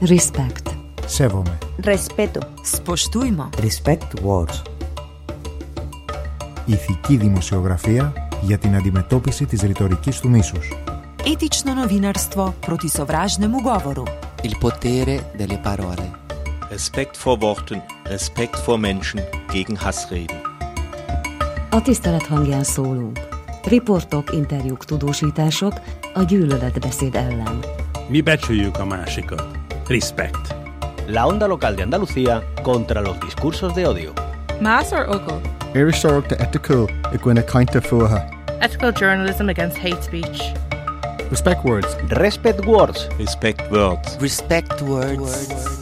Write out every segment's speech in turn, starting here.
Respect. Σέβομαι. Respeto. Spoštujmo. Respect words. Ηθική δημοσιογραφία για την αντιμετώπιση της ρητορικής του μίσους. Etično novinarstvo proti sovražnemu govoru. Il potere delle parole. Respekt vor Worten, Respekt vor Menschen gegen Hassreden. A tisztelet hangján szólunk. Riportok, interjúk, tudósítások a gyűlöletbeszéd ellen. Mi becsüljük a másikat. Respect. La onda local de Andalucía contra los discursos de odio. Más or ogle? Iristorach de ethical i gine kainte fuha. Ethical journalism against hate speech. Respect words. Respect words. Respect words. Respect words.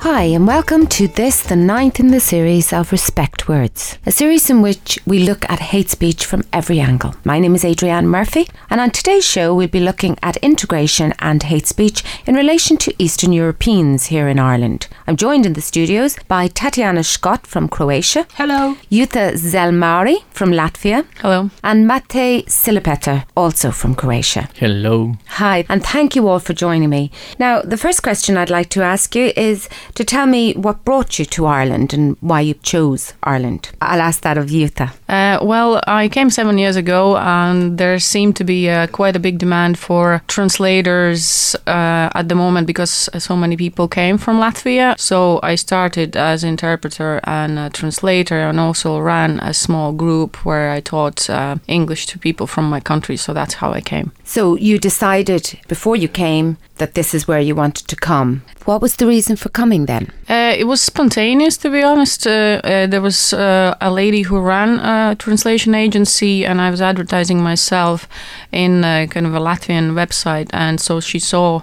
Hi, and welcome to this, the ninth in the series of Respect Words, a series in which we look at hate speech from every angle. My name is Adrianne Murphy, and on today's show, we'll be looking at integration and hate speech in relation to Eastern Europeans here in Ireland. I'm joined in the studios by Tatjana Skot from Croatia. Hello. Juta Celmare from Latvia. Hello. And Matej Silipetar, also from Croatia. Hello. Hi, and thank you all for joining me. Now, the first question I'd like to ask you is to tell me what brought you to Ireland and why you chose Ireland. I'll ask that of Juta. Uh, well, I came seven years ago, and there seemed to be uh, quite a big demand for translators uh, at the moment because so many people came from Latvia. So I started as interpreter and a translator, and also ran a small group where I taught uh, English to people from my country. So that's how I came. So you decided before you came that this is where you wanted to come. What was the reason for coming then? Uh, it was spontaneous, to be honest. Uh, uh, there was uh, a lady who ran a translation agency, and I was advertising myself in uh, kind of a Latvian website, and so she saw.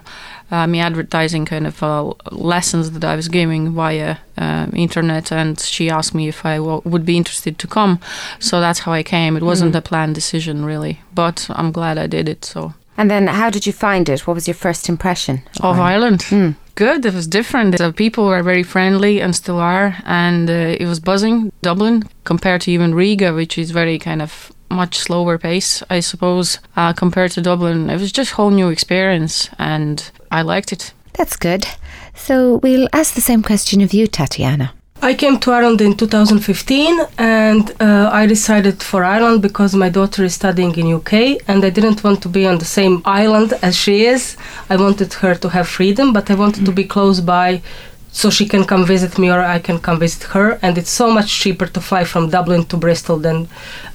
Uh, me advertising kind of uh, lessons that I was giving via uh, internet, and she asked me if I w- would be interested to come. So that's how I came. It wasn't Mm. a planned decision, really, but I'm glad I did it. So And then how did you find it? What was your first impression of Ireland. Mm. Good. It was different. The people were very friendly and still are, and uh, it was buzzing. Dublin compared to even Riga, which is very kind of much slower pace, I suppose. Uh, compared to Dublin, it was just whole new experience, and I liked it. That's good. So we'll ask the same question of you, Tatjana. I came to Ireland in 2015 and uh, I decided for Ireland because my daughter is studying in UK and I didn't want to be on the same island as she is. I wanted her to have freedom, but I wanted to be close by so she can come visit me or I can come visit her. And it's so much cheaper to fly from Dublin to Bristol than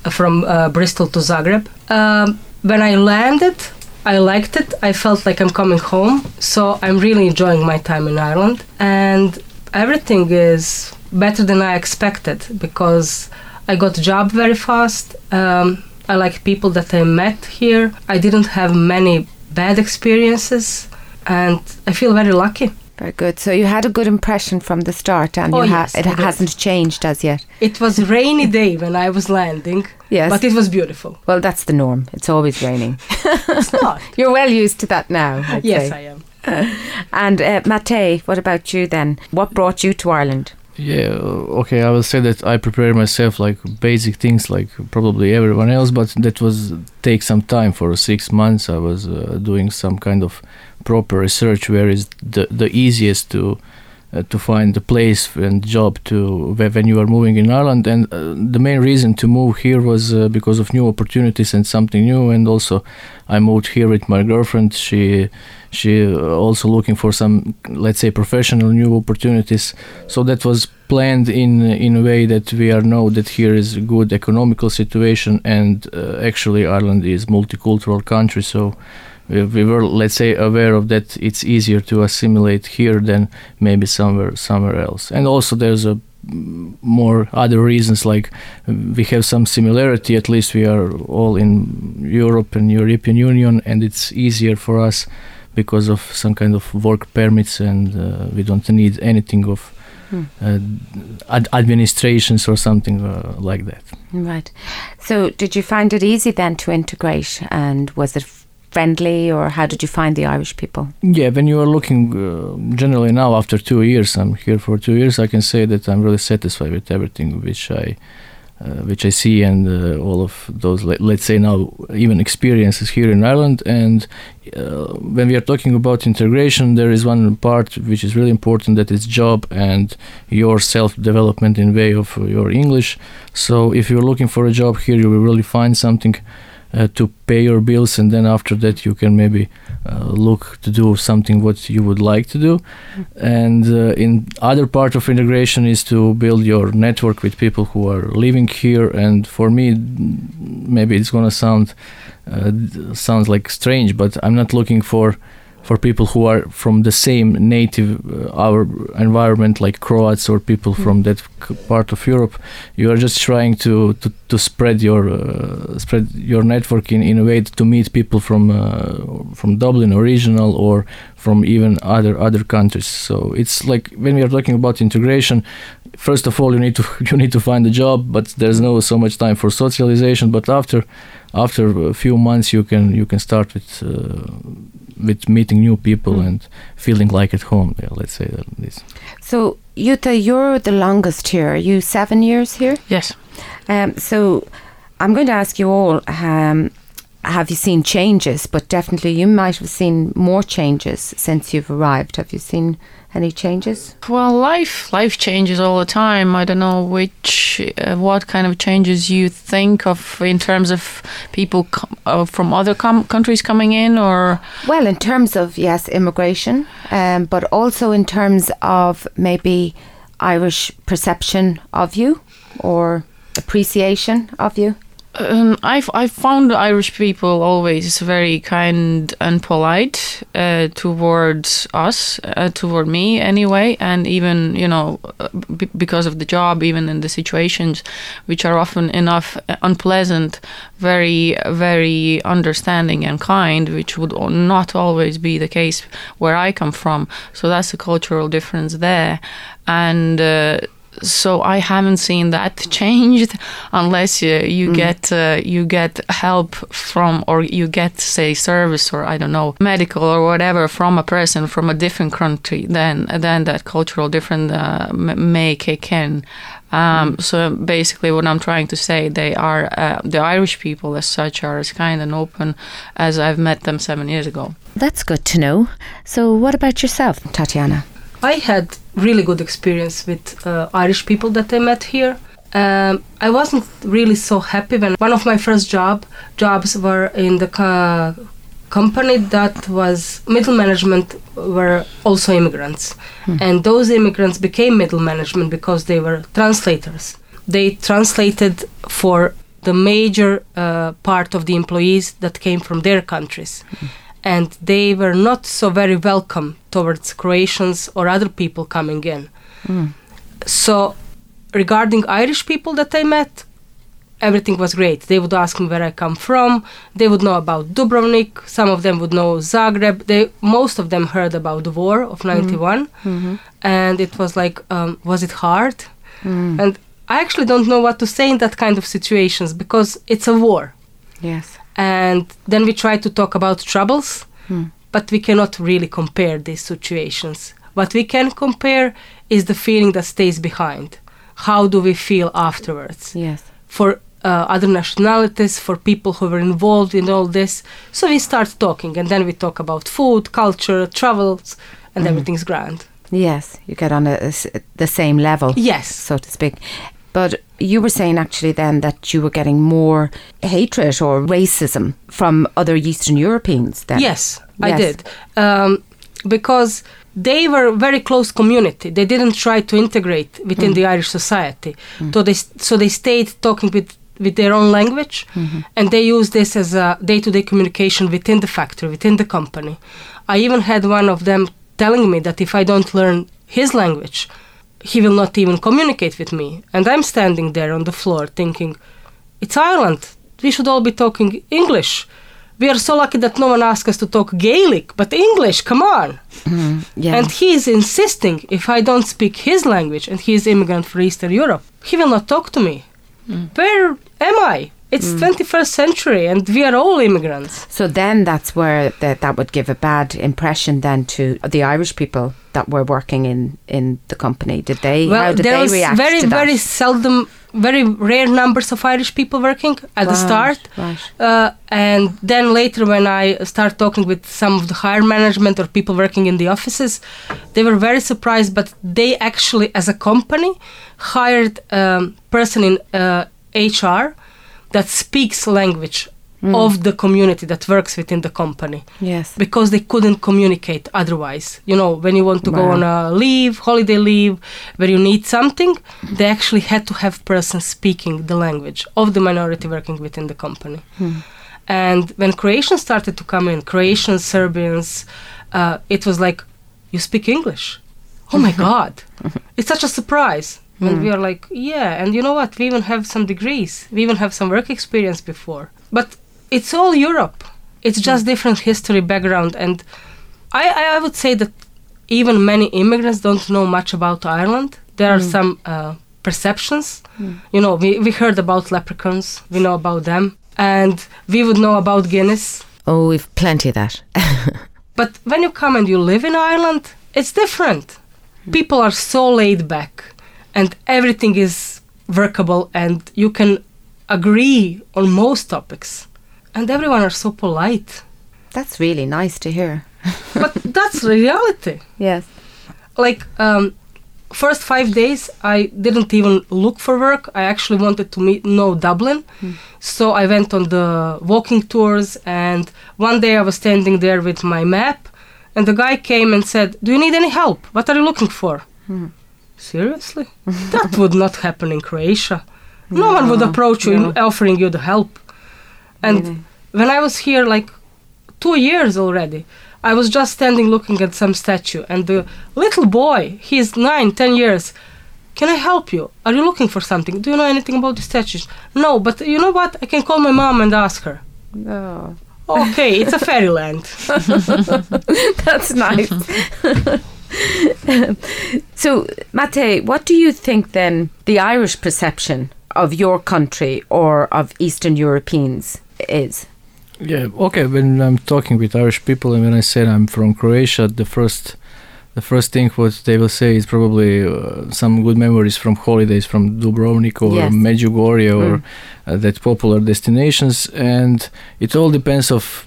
uh, from uh, Bristol to Zagreb. Um, when I landed, I liked it. I felt like I'm coming home. So I'm really enjoying my time in Ireland. And everything is better than I expected because I got a job very fast. Um, I like people that I met here. I didn't have many bad experiences, and I feel very lucky. Very good. So you had a good impression from the start, and Oh, you ha- it hasn't changed as yet. It was a rainy day when I was landing, Yes. but it was beautiful. Well, that's the norm. It's always raining. It's not. You're well used to that now. I'd yes, say. I am. And uh, Matej, what about you then? What brought you to Ireland? Yeah, okay, I will say that I prepared myself like basic things like probably everyone else, but that was take some time for six months. I was uh, doing some kind of proper research where is the, the easiest to uh, to find a place and job to when you are moving in Ireland. And uh, the main reason to move here was uh, because of new opportunities and something new. And also, I moved here with my girlfriend. She she uh, also looking for some let's say professional new opportunities. So that was planned in in a way that we are know that here is a good economical situation and uh, actually Ireland is multicultural country. So we, we were let's say aware of that it's easier to assimilate here than maybe somewhere somewhere else and also there's a more other reasons like we have some similarity at least we are all in Europe and European Union and it's easier for us because of some kind of work permits and uh, we don't need anything of Hmm. uh, ad- administrations or something uh, like that Right. So, did you find it easy then to integrate? And was it friendly, or how did you find the Irish people? Yeah, when you are looking uh, generally now after two years, I'm here for two years. I can say that I'm really satisfied with everything which I uh, which I see, and uh, all of those, let, let's say now, even experiences here in Ireland. And uh, when we are talking about integration, there is one part which is really important that is job and your self development in way of your English. So if you're looking for a job here, you will really find something uh, to pay your bills and then after that you can maybe uh, look to do something what you would like to do. And uh, in other part of integration is to build your network with people who are living here and for me maybe it's going to sound uh, sounds like strange but i'm not looking for for people who are from the same native uh, our environment like Croats or people mm. from that c- part of Europe you are just trying to to, to spread your uh, spread your network in, in a way to meet people from uh, from Dublin or regional or from even other other countries so it's like when we are talking about integration first of all you need to you need to find a job but there's no so much time for socialization but after after a few months you can you can start with uh, with meeting new people mm. and feeling like at home. Yeah, let's say that this. So Juta, you're the longest here. Are you seven years here? Yes. Um, so I'm going to ask you all. Um, have you seen changes? But definitely, you might have seen more changes since you've arrived. Have you seen any changes? Well, life life changes all the time. I don't know which uh, what kind of changes you think of in terms of people com- uh, from other com- countries coming in, or well, in terms of yes, immigration, um, but also in terms of maybe Irish perception of you or appreciation of you. Um, I've I found Irish people always very kind and polite uh, towards us, uh, toward me anyway, and even you know uh, b- because of the job, even in the situations which are often enough uh, unpleasant, very very understanding and kind, which would not always be the case where I come from. So that's a cultural difference there, and uh, so I haven't seen that changed unless you, you mm. get uh, you get help from or you get say service or I don't know medical or whatever from a person from a different country then then that cultural difference uh, may kick in. Um, mm. So basically, what I'm trying to say, they are uh, the Irish people as such are as kind and open as I've met them seven years ago. That's good to know. So, what about yourself, Tatjana? I had really good experience with uh, Irish people that I met here. Um, I wasn't really so happy when one of my first job jobs were in the co- company that was middle management were also immigrants, hmm. and those immigrants became middle management because they were translators. They translated for the major uh, part of the employees that came from their countries. Hmm and they were not so very welcome towards Croatians or other people coming in. Mm. So, regarding Irish people that I met, everything was great. They would ask me where I come from. They would know about Dubrovnik. Some of them would know Zagreb. They most of them heard about the war of '91, mm. mm-hmm. and it was like, um, was it hard? Mm. And I actually don't know what to say in that kind of situations because it's a war. Yes and then we try to talk about troubles hmm. but we cannot really compare these situations. What we can compare is the feeling that stays behind. How do we feel afterwards? Yes. For uh, other nationalities for people who were involved in all this. So we start talking and then we talk about food culture travels and mm. everything's grand. Yes you get on a, a, the same level yes. so to speak but you were saying actually then that you were getting more hatred or racism from other Eastern Europeans then. Yes, yes. I did. Um, because they were a very close community. They didn't try to integrate within mm. the Irish society. Mm. So they so they stayed talking with with their own language, mm-hmm. and they use this as a day-to-day communication within the factory, within the company. I even had one of them telling me that if I don't learn his language, he will not even communicate with me. And I'm standing there on the floor thinking, it's Ireland. We should all be talking English. We are so lucky that no one asked us to talk Gaelic, but English, come on. Mm, yeah. And he is insisting if I don't speak his language and he is immigrant from Eastern Europe, he will not talk to me. Mm. Where am I? It's Mm. 21st century, and we are all immigrants. So then that's where that that would give a bad impression then to the Irish people that were working in in the company. Did they? how Well, did there they was react very, to that? very seldom, very rare numbers of Irish people working at the start. right. Uh, and then later, when I start talking with some of the higher management or people working in the offices, they were very surprised. But they actually, as a company, hired a person in uh, HR that speaks language Mm. of the community that works within the company Yes. because they couldn't communicate otherwise. You know, when you want to go on a leave, holiday leave, where you need something, they actually had to have person speaking the language of the minority working within the company. Hmm. And when Croatians started to come in, Croatians, Serbians, uh, it was like, you speak English. Oh my God. It's such a surprise. And Hmm. we are like, yeah. And you know what? We even have some degrees. We even have some work experience before. But it's all Europe. It's just different history background. And I, I, would say that even many immigrants don't know much about Ireland. There are Mm. some uh, perceptions. Mm. You know, we, we heard about leprechauns. We know about them. And we would know about Guinness. Oh, we've plenty of that. But when you come and you live in Ireland, it's different. People are so laid back and everything is workable and you can agree on most topics. And everyone are so polite. That's really nice to hear. But that's reality. Yes. Like um first 5 days I didn't even look for work. I actually wanted to meet know Dublin. So I went on the walking tours and one day I was standing there with my map and the guy came and said, "Do you need any help? What are you looking for?" Seriously? that would not happen in Croatia. No, one would approach you no. offering you the help. And Really? when I was here like 2 years already, I was just standing looking at some statue and the little boy, he's nine, ten years, can I help you? Are you looking for something? Do you know anything about the statues? No, but you know what? I can call my mom and ask her. Oh. Okay, it's a fairyland. That's nice. so, Mate, what do you think then the Irish perception of your country or of Eastern Europeans is? Yeah, okay. When I'm talking with Irish people and when I said I'm from Croatia, the first, the first thing what they will say is probably uh, some good memories from holidays from Dubrovnik or Yes. Medjugorje or Mm. uh, that popular destinations, and it all depends of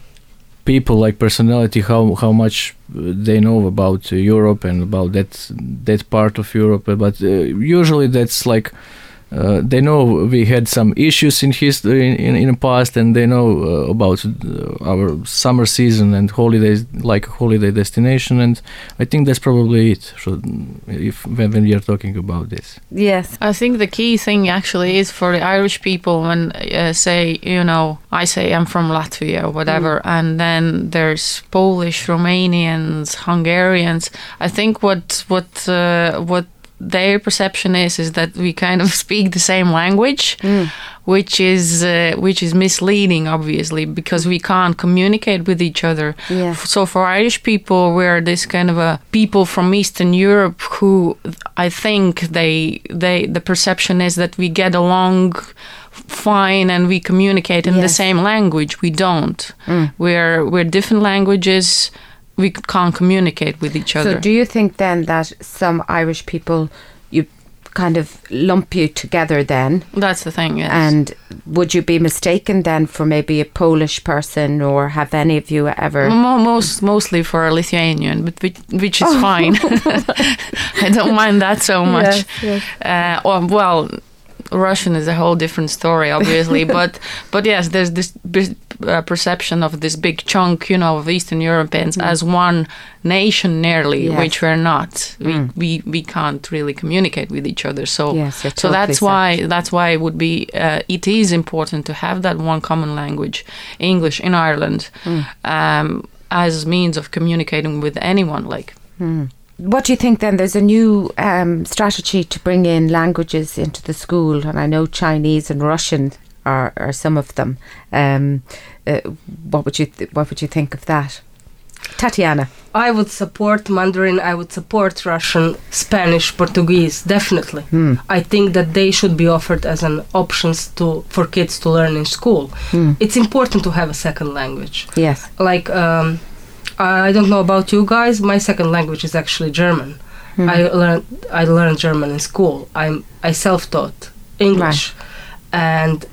people like personality how how much uh, they know about uh, Europe and about that that part of Europe. But uh, usually that's like. Uh, they know we had some issues in history in, in, in the past, and they know uh, about uh, our summer season and holidays, like a holiday destination. And I think that's probably it. So, if when, when we are talking about this, Yes. I think the key thing actually is for the Irish people when uh, say, you know, I say I'm from Latvia or whatever, and then there's Polish, Romanians, Hungarians. I think what what uh, what their perception is is that we kind of speak the same language, which is uh, which is misleading, obviously, because we can't communicate with each other. Yeah. So for Irish people, we're this kind of a people from Eastern Europe who I think they they the perception is that we get along fine and we communicate in the same language. We don't. Mm. We're we're different languages. We can't communicate with each other. So, do you think then that some Irish people you kind of lump you together then? That's the thing. Yes. And would you be mistaken then for maybe a Polish person, or have any of you ever? Most mostly for a Lithuanian, but which, which is Oh. fine. I don't mind that so much. Yes, yes. Uh, or, well, Russian is a whole different story, obviously, but but yes, there's this uh, perception of this big chunk, you know, of Eastern Europeans as one nation, nearly, Mm. Yes. which we're not. We, Mm. we we can't really communicate with each other. So Yes, so totally that's why that's why it would be uh, it is important to have that one common language, English in Ireland, Mm. um, as means of communicating with anyone. Like Hmm. What do you think then? There's a new um, strategy to bring in languages into the school, and I know Chinese and Russian are, are some of them. Um, uh, what would you th- What would you think of that? Tatjana. I would support Mandarin, I would support Russian, Spanish, Portuguese, definitely. Hmm. I think that they should be offered as an options to for kids to learn in school. Hmm. It's important to have a second language. Yes. Like um, I don't know about you guys, my second language is actually German. Hmm. I learned I learned German in school. I'm I self-taught English, and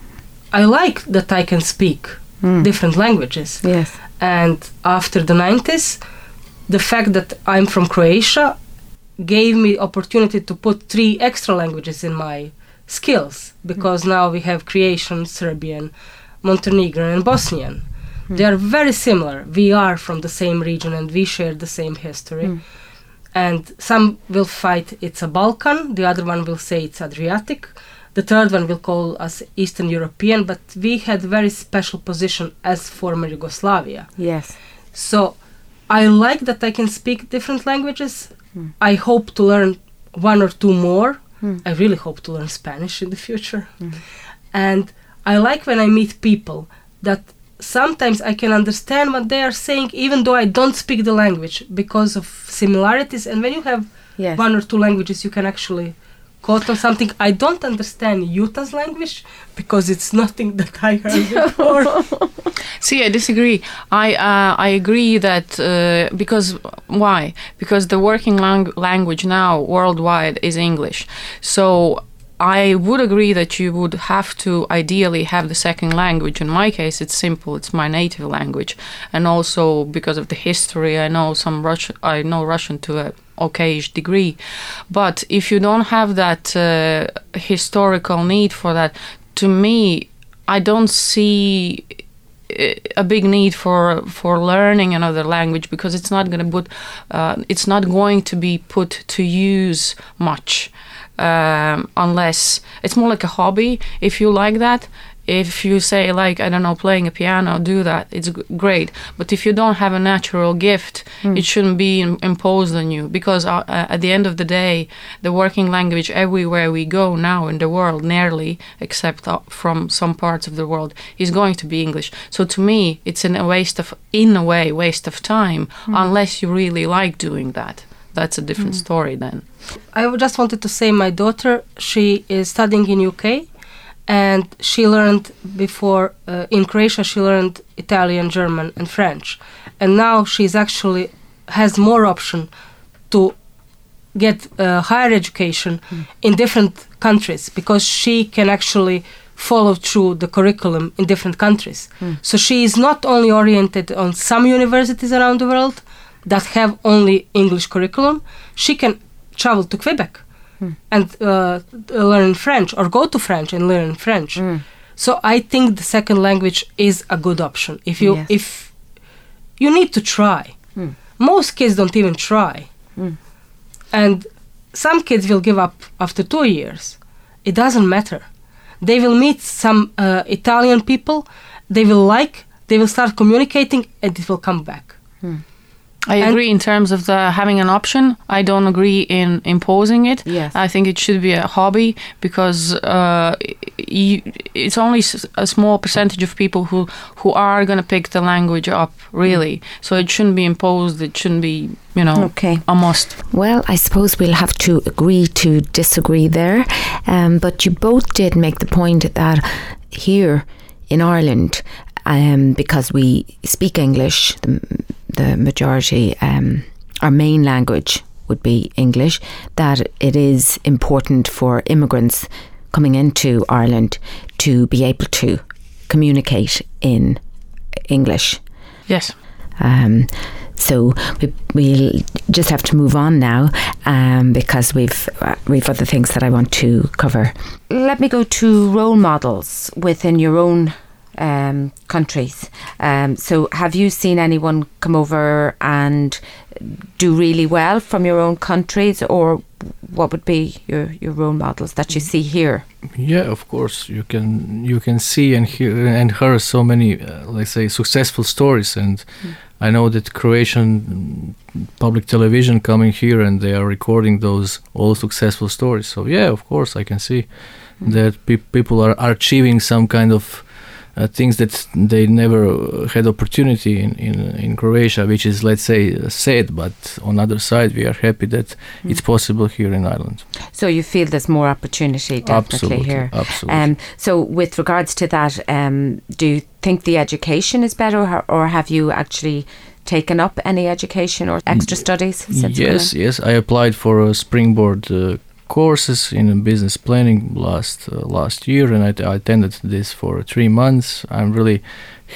I like that I can speak Hmm. different languages. Yes. And after the 90s, the fact that I'm from Croatia gave me opportunity to put three extra languages in my skills because now we have Croatian, Serbian, Montenegrin, and Bosnian. Mm-hmm. They are very similar. We are from the same region and we share the same history. Mm. And some will fight it's a Balkan, the other one will say it's Adriatic, the third one will call us Eastern European, but we had very special position as former Yugoslavia. Yes. So I like that I can speak different languages. Mm. I hope to learn one or two more. Mm. I really hope to learn Spanish in the future. And I like when I meet people that sometimes I can understand what they are saying even though I don't speak the language because of similarities and when you have Yes. one or two languages you can actually quote on something. I don't understand Juta's language because it's nothing that I heard before. See, I disagree. I uh, I agree that uh, because why? Because the working lang- language now worldwide is English. So I would agree that you would have to ideally have the second language. In my case, it's simple. It's my native language, and also because of the history, I know some Russian. I know Russian to a okayish degree, but if you don't have that uh, historical need for that, to me, I don't see a big need for for learning another language because it's not going to put uh, it's not going to be put to use much um, unless it's more like a hobby if you like that. If you say like i don't know playing a piano do that it's g- great. But if you don't have a natural gift it shouldn't be im- imposed on you. Because uh, uh, at the end of the day the working language everywhere we go now in the world nearly except uh, from some parts of the world is going to be english. So to me it's in a waste of in a way waste of time unless you really like doing that that's a different story then I just wanted to say my daughter, she is studying in UK and she learned before uh, in Croatia she learned Italian, German and French. And now she's actually has more option to get uh, higher education in different countries because she can actually follow through the curriculum in different countries. So she is not only oriented on some universities around the world that have only English curriculum, she can travel to Quebec hmm. and uh, learn French or go to French and learn French. Hmm. So I think the second language is a good option. If you Yes. if you need to try. Hmm. Most kids don't even try. And some kids will give up after 2 years. It doesn't matter. They will meet some uh, Italian people, they will like, they will start communicating and it will come back. I And- agree in terms of the having an option. I don't agree in imposing it. Yes. I think it should be a hobby because uh, you, it's only a small percentage of people who who are going to pick the language up really. So it shouldn't be imposed. It shouldn't be you know Okay. a must. Well, I suppose we'll have to agree to disagree there. Um, but you both did make the point that here in Ireland, um, because we speak English, the, the majority, um, our main language would be English, that it is important for immigrants coming into Ireland to be able to communicate in English. Yes. Um, so we, we'll just have to move on now um, because we've uh, we've other things that I want to cover. Let me go to role models within your own um, countries. Um, so have you seen anyone come over and do really well from your own countries, or what would be your, your role models that you see here? Yeah, of course. You can you can see and hear and hear so many, uh, let's say, successful stories. And I know that Croatian mm, public television coming here and they are recording those all successful stories. So yeah, of course, I can see that pe- people are, are achieving some kind of uh, things that they never had opportunity in, in, in Croatia, which is, let's say, sad. But on other side, we are happy that Mm. it's possible here in Ireland. So you feel there's more opportunity definitely Absolutely, here. absolutely. Um, so with regards to that, um, do you think the education is better, or, or have you actually taken up any education or extra studies? since Yes, yes. I applied for a springboard uh, courses in business planning last uh, last year, and I, attended this for three months. I'm really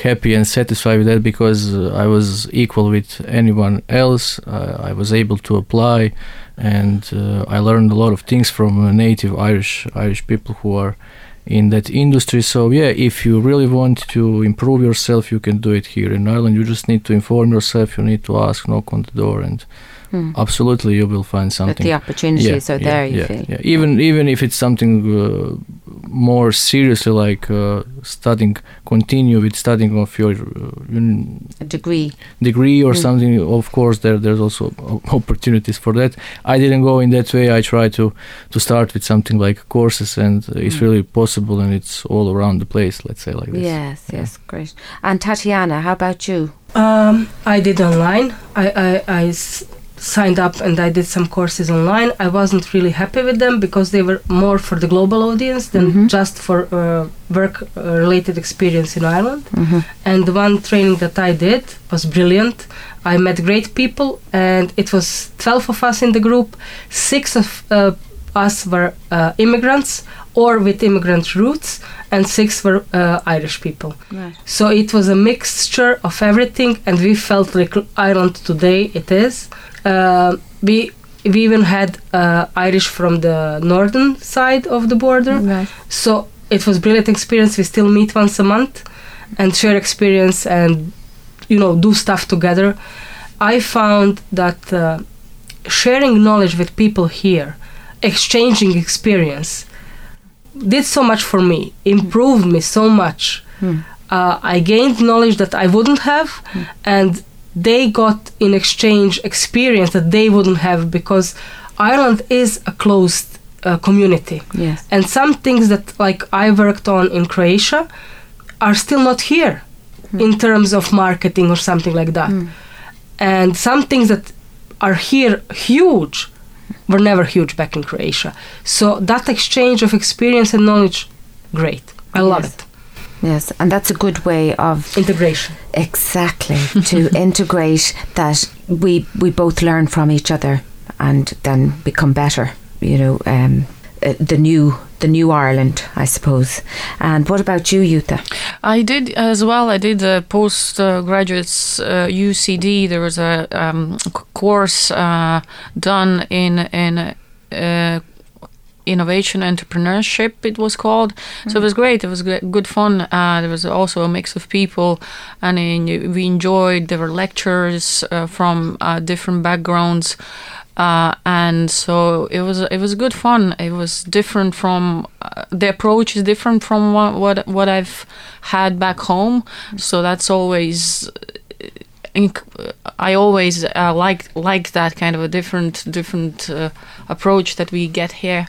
happy and satisfied with that because uh, I was equal with anyone else. Uh, I was able to apply, and uh, I learned a lot of things from uh, native Irish Irish people who are in that industry. So yeah, if you really want to improve yourself, you can do it here in Ireland. You just need to inform yourself. You need to ask, knock on the door, and Hmm. absolutely you will find something. But the opportunities are there, you yeah, feel? Yeah. Even even if it's something uh, more seriously, like uh, studying, continue with studying of your uh, un- A degree. degree or Mm. something. Of course, there there's also opportunities for that. I didn't go in that way. I tried to to start with something like courses, and uh, it's Mm. really possible, and it's all around the place. Let's say like this. Yes, yes, great. And Tatjana, how about you? Um, I did online. I, I, I s- signed up and I did some courses online. I wasn't really happy with them because they were more for the global audience than Mhm. just for uh, work uh, related experience in Ireland. Mhm. And the one training that I did was brilliant. I met great people, and it was 12 of us in the group. Six of uh, us were uh, immigrants or with immigrant roots, and six were uh, Irish people. Right. So it was a mixture of everything, and we felt like Ireland today it is. Uh, we we even had uh, Irish from the northern side of the border. Right. So it was brilliant experience. We still meet once a month and share experience and you know do stuff together. I found that uh, sharing knowledge with people here, exchanging experience, did so much for me, improved me so much. Hmm. Uh, I gained knowledge that I wouldn't have, and they got in exchange experience that they wouldn't have because Ireland is a closed uh, community. Yes. And some things that like I worked on in Croatia are still not here in terms of marketing or something like that. And some things that are here huge were never huge back in Croatia. So that exchange of experience and knowledge, great. I love Yes. it. Yes, and that's a good way of integration. Exactly to integrate that we we both learn from each other and then become better. You know, um, uh, the new the new Ireland, I suppose. And what about you, Juta? I did as well. I did a postgraduate uh, UCD. There was a um, course uh, done in in uh, innovation entrepreneurship. It was called. So it was great. It was good fun. Uh, there was also a mix of people, and in, we enjoyed. There were lectures uh, from uh, different backgrounds. Uh, and so it was it was good fun. It was different from uh, the approach is different from what what, what I've had back home. So that's always I always uh, like like that kind of a different different uh, approach that we get here.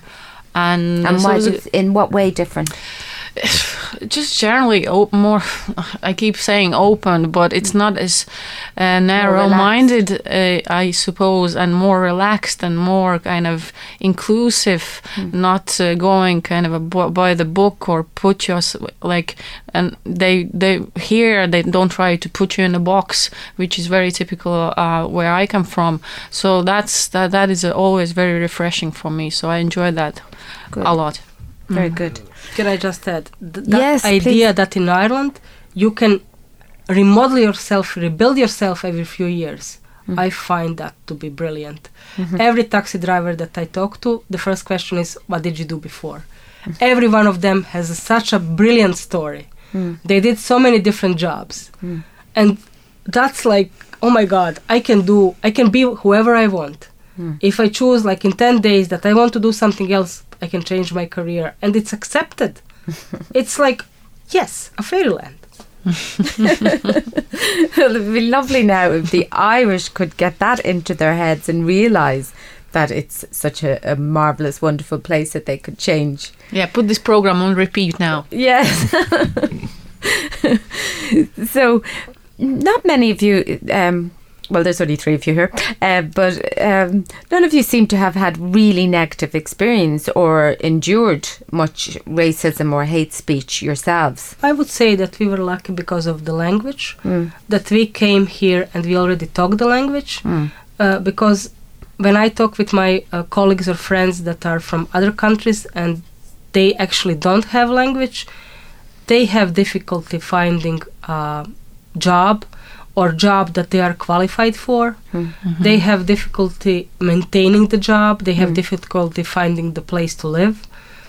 And, And why in what way different? just generally op- more i keep saying open but it's not as uh, narrow minded uh, i suppose and more relaxed and more kind of inclusive not uh, going kind of a bu- by the book or put you like and they they here they don't try to put you in a box which is very typical uh, where i come from. So that's that that is always very refreshing for me. So i enjoy that Good. a lot Very good. Can I just add th- that Yes, idea that in Ireland you can remodel yourself, rebuild yourself every few years? I find that to be brilliant. Mhm. Every taxi driver that I talk to, the first question is, "What did you do before?" Every one of them has a, such a brilliant story. Mm. They did so many different jobs, Mm. and that's like, oh my God, I can do, I can be whoever I want. Mm. If I choose, like in ten days, that I want to do something else, I can change my career, and it's accepted. it's like, yes, a fairyland. it would be lovely now if the Irish could get that into their heads and realise that it's such a, a marvellous, wonderful place that they could change. Yeah, put this program on repeat now. Yes. so, not many of you. Um, well, there's only three of you here, uh, but um, none of you seem to have had really negative experience or endured much racism or hate speech yourselves. I would say that we were lucky because of the language, Mm. that we came here and we already talk the language. Mm. Uh, because when I talk with my uh, colleagues or friends that are from other countries and they actually don't have language, they have difficulty finding a job or job that they are qualified for. Mm-hmm. They have difficulty maintaining the job. They have mm. difficulty finding the place to live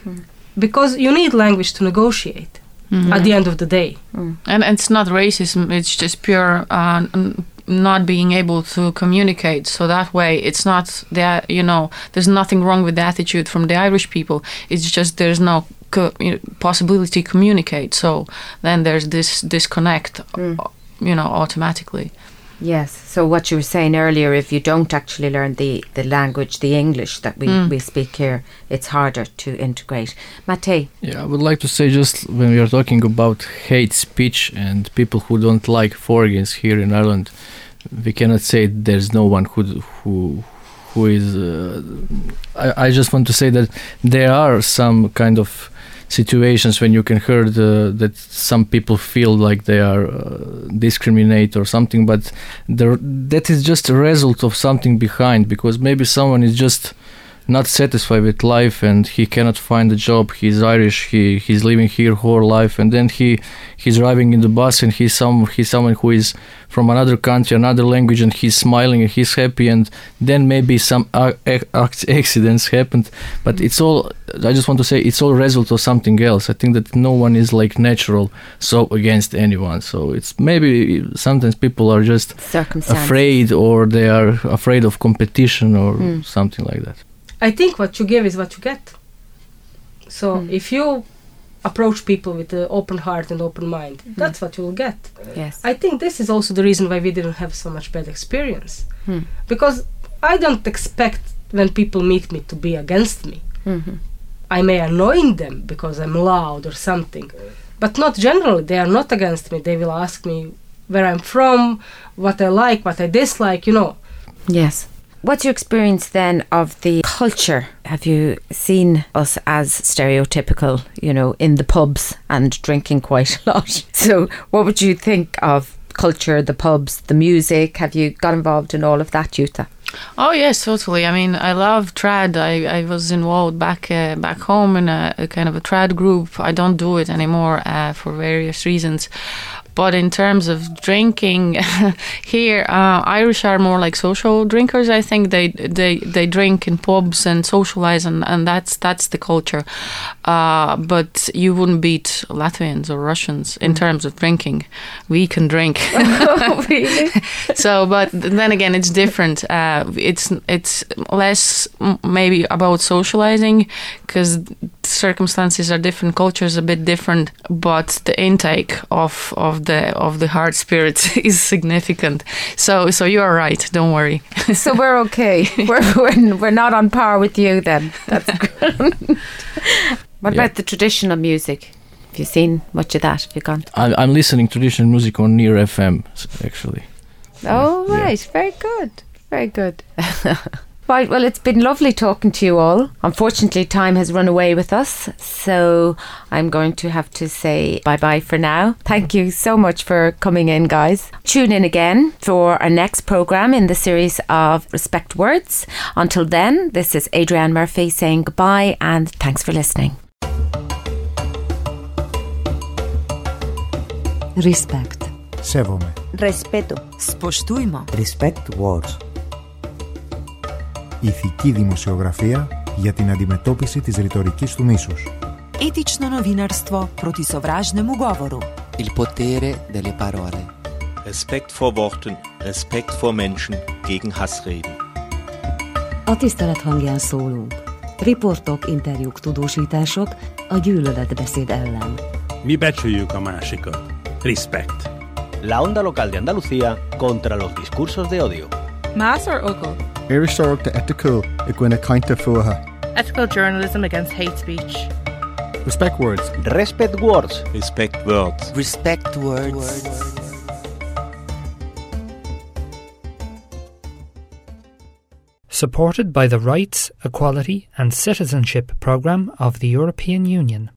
mm. because you need language to negotiate mm-hmm. at the end of the day. Mm. And it's not racism, it's just pure uh, n- not being able to communicate. So that way, it's not that, you know, there's nothing wrong with the attitude from the Irish people. It's just there's no co- possibility to communicate. So then there's this disconnect, uh, you know, automatically. Yes. So what you were saying earlier, if you don't actually learn the, the language, the English that we, Mm. we speak here, it's harder to integrate. Mate, Yeah, I would like to say just when we are talking about hate speech and people who don't like foreigners here in Ireland, we cannot say there's no one who who who is. Uh, I I just want to say that there are some kind of situations when you can hear the, that some people feel like they are uh, discriminate or something, but that is just a result of something behind because maybe someone is just not satisfied with life and he cannot find a job. He's irish. He he's living here whole life. And then he he's driving in the bus and he's some he's someone who is from another country another language and he's smiling and he's happy. And then maybe some ac- ac- accidents happened. But it's all i just want to say it's all result of something else. I think that no one is like natural so against anyone. So it's maybe sometimes people are just afraid or they are afraid of competition or Mm. something like that I think what you give is what you get. So if you approach people with an open heart and open mind, that's what you will get. Yes. I think this is also the reason why we didn't have so much bad experience. Hmm. Because I don't expect when people meet me to be against me. Mhm. I may annoy them because I'm loud or something, but not generally. They are not against me. They will ask me where I'm from, what I like, what I dislike, you know. Yes. What's your experience then of the culture? Have you seen us as stereotypical, you know, in the pubs and drinking quite a lot? So, what would you think of culture, the pubs, the music? Have you got involved in all of that, Juta? Oh yes, totally. I mean, I love trad. I, I was involved back uh, back home in a, a kind of a trad group. I don't do it anymore uh, for various reasons. But in terms of drinking, here uh, Irish are more like social drinkers. I think they they they drink in pubs and socialize, and, and that's that's the culture. Uh, but you wouldn't beat Latvians or Russians in terms of drinking. We can drink. really? so but then again it's different uh, it's it's less maybe about socializing because circumstances are different cultures are a bit different but the intake of of the of the hard spirits is significant so so you are right don't worry so we're okay. We're, we're, we're not on par with you then. That's good. what Yeah. about the traditional music? Have you seen much of that? Have you gone? I'm, I'm listening traditional music on Near FM actually. Oh, Yeah. right. Very good. Very good. Right, well, it's been lovely talking to you all. Unfortunately, time has run away with us, so I'm going to have to say bye bye for now. Thank you so much for coming in, guys. Tune in again for our next programme in the series of Respect Words. Until then, this is Adrianne Murphy saying goodbye and thanks for listening. Respect. Σέβομαι. Respeto. Spoštujmo. Respect words. Ηθική δημοσιογραφία για την αντιμετώπιση της ρητορικής του μίσους. Etično novinarstvo proti sovražnemu govoru. Il potere delle parole. Respekt vor Worten, Respekt vor Menschen gegen Hassreden. A tisztelet hangján szólunk. Riportok, interjúk, tudósítások a gyűlöletbeszéd ellen. Mi becsüljük a másikat. Respect. La onda local de Andalucía contra los discursos de odio. Mass or Ugal? Irish Sorok de Etikul, Iguina Kainta Fuaha. Ethical journalism against hate speech. Respect words. Respect words. Respect words. Respect words. Supported by the Rights, Equality and Citizenship Programme of the European Union.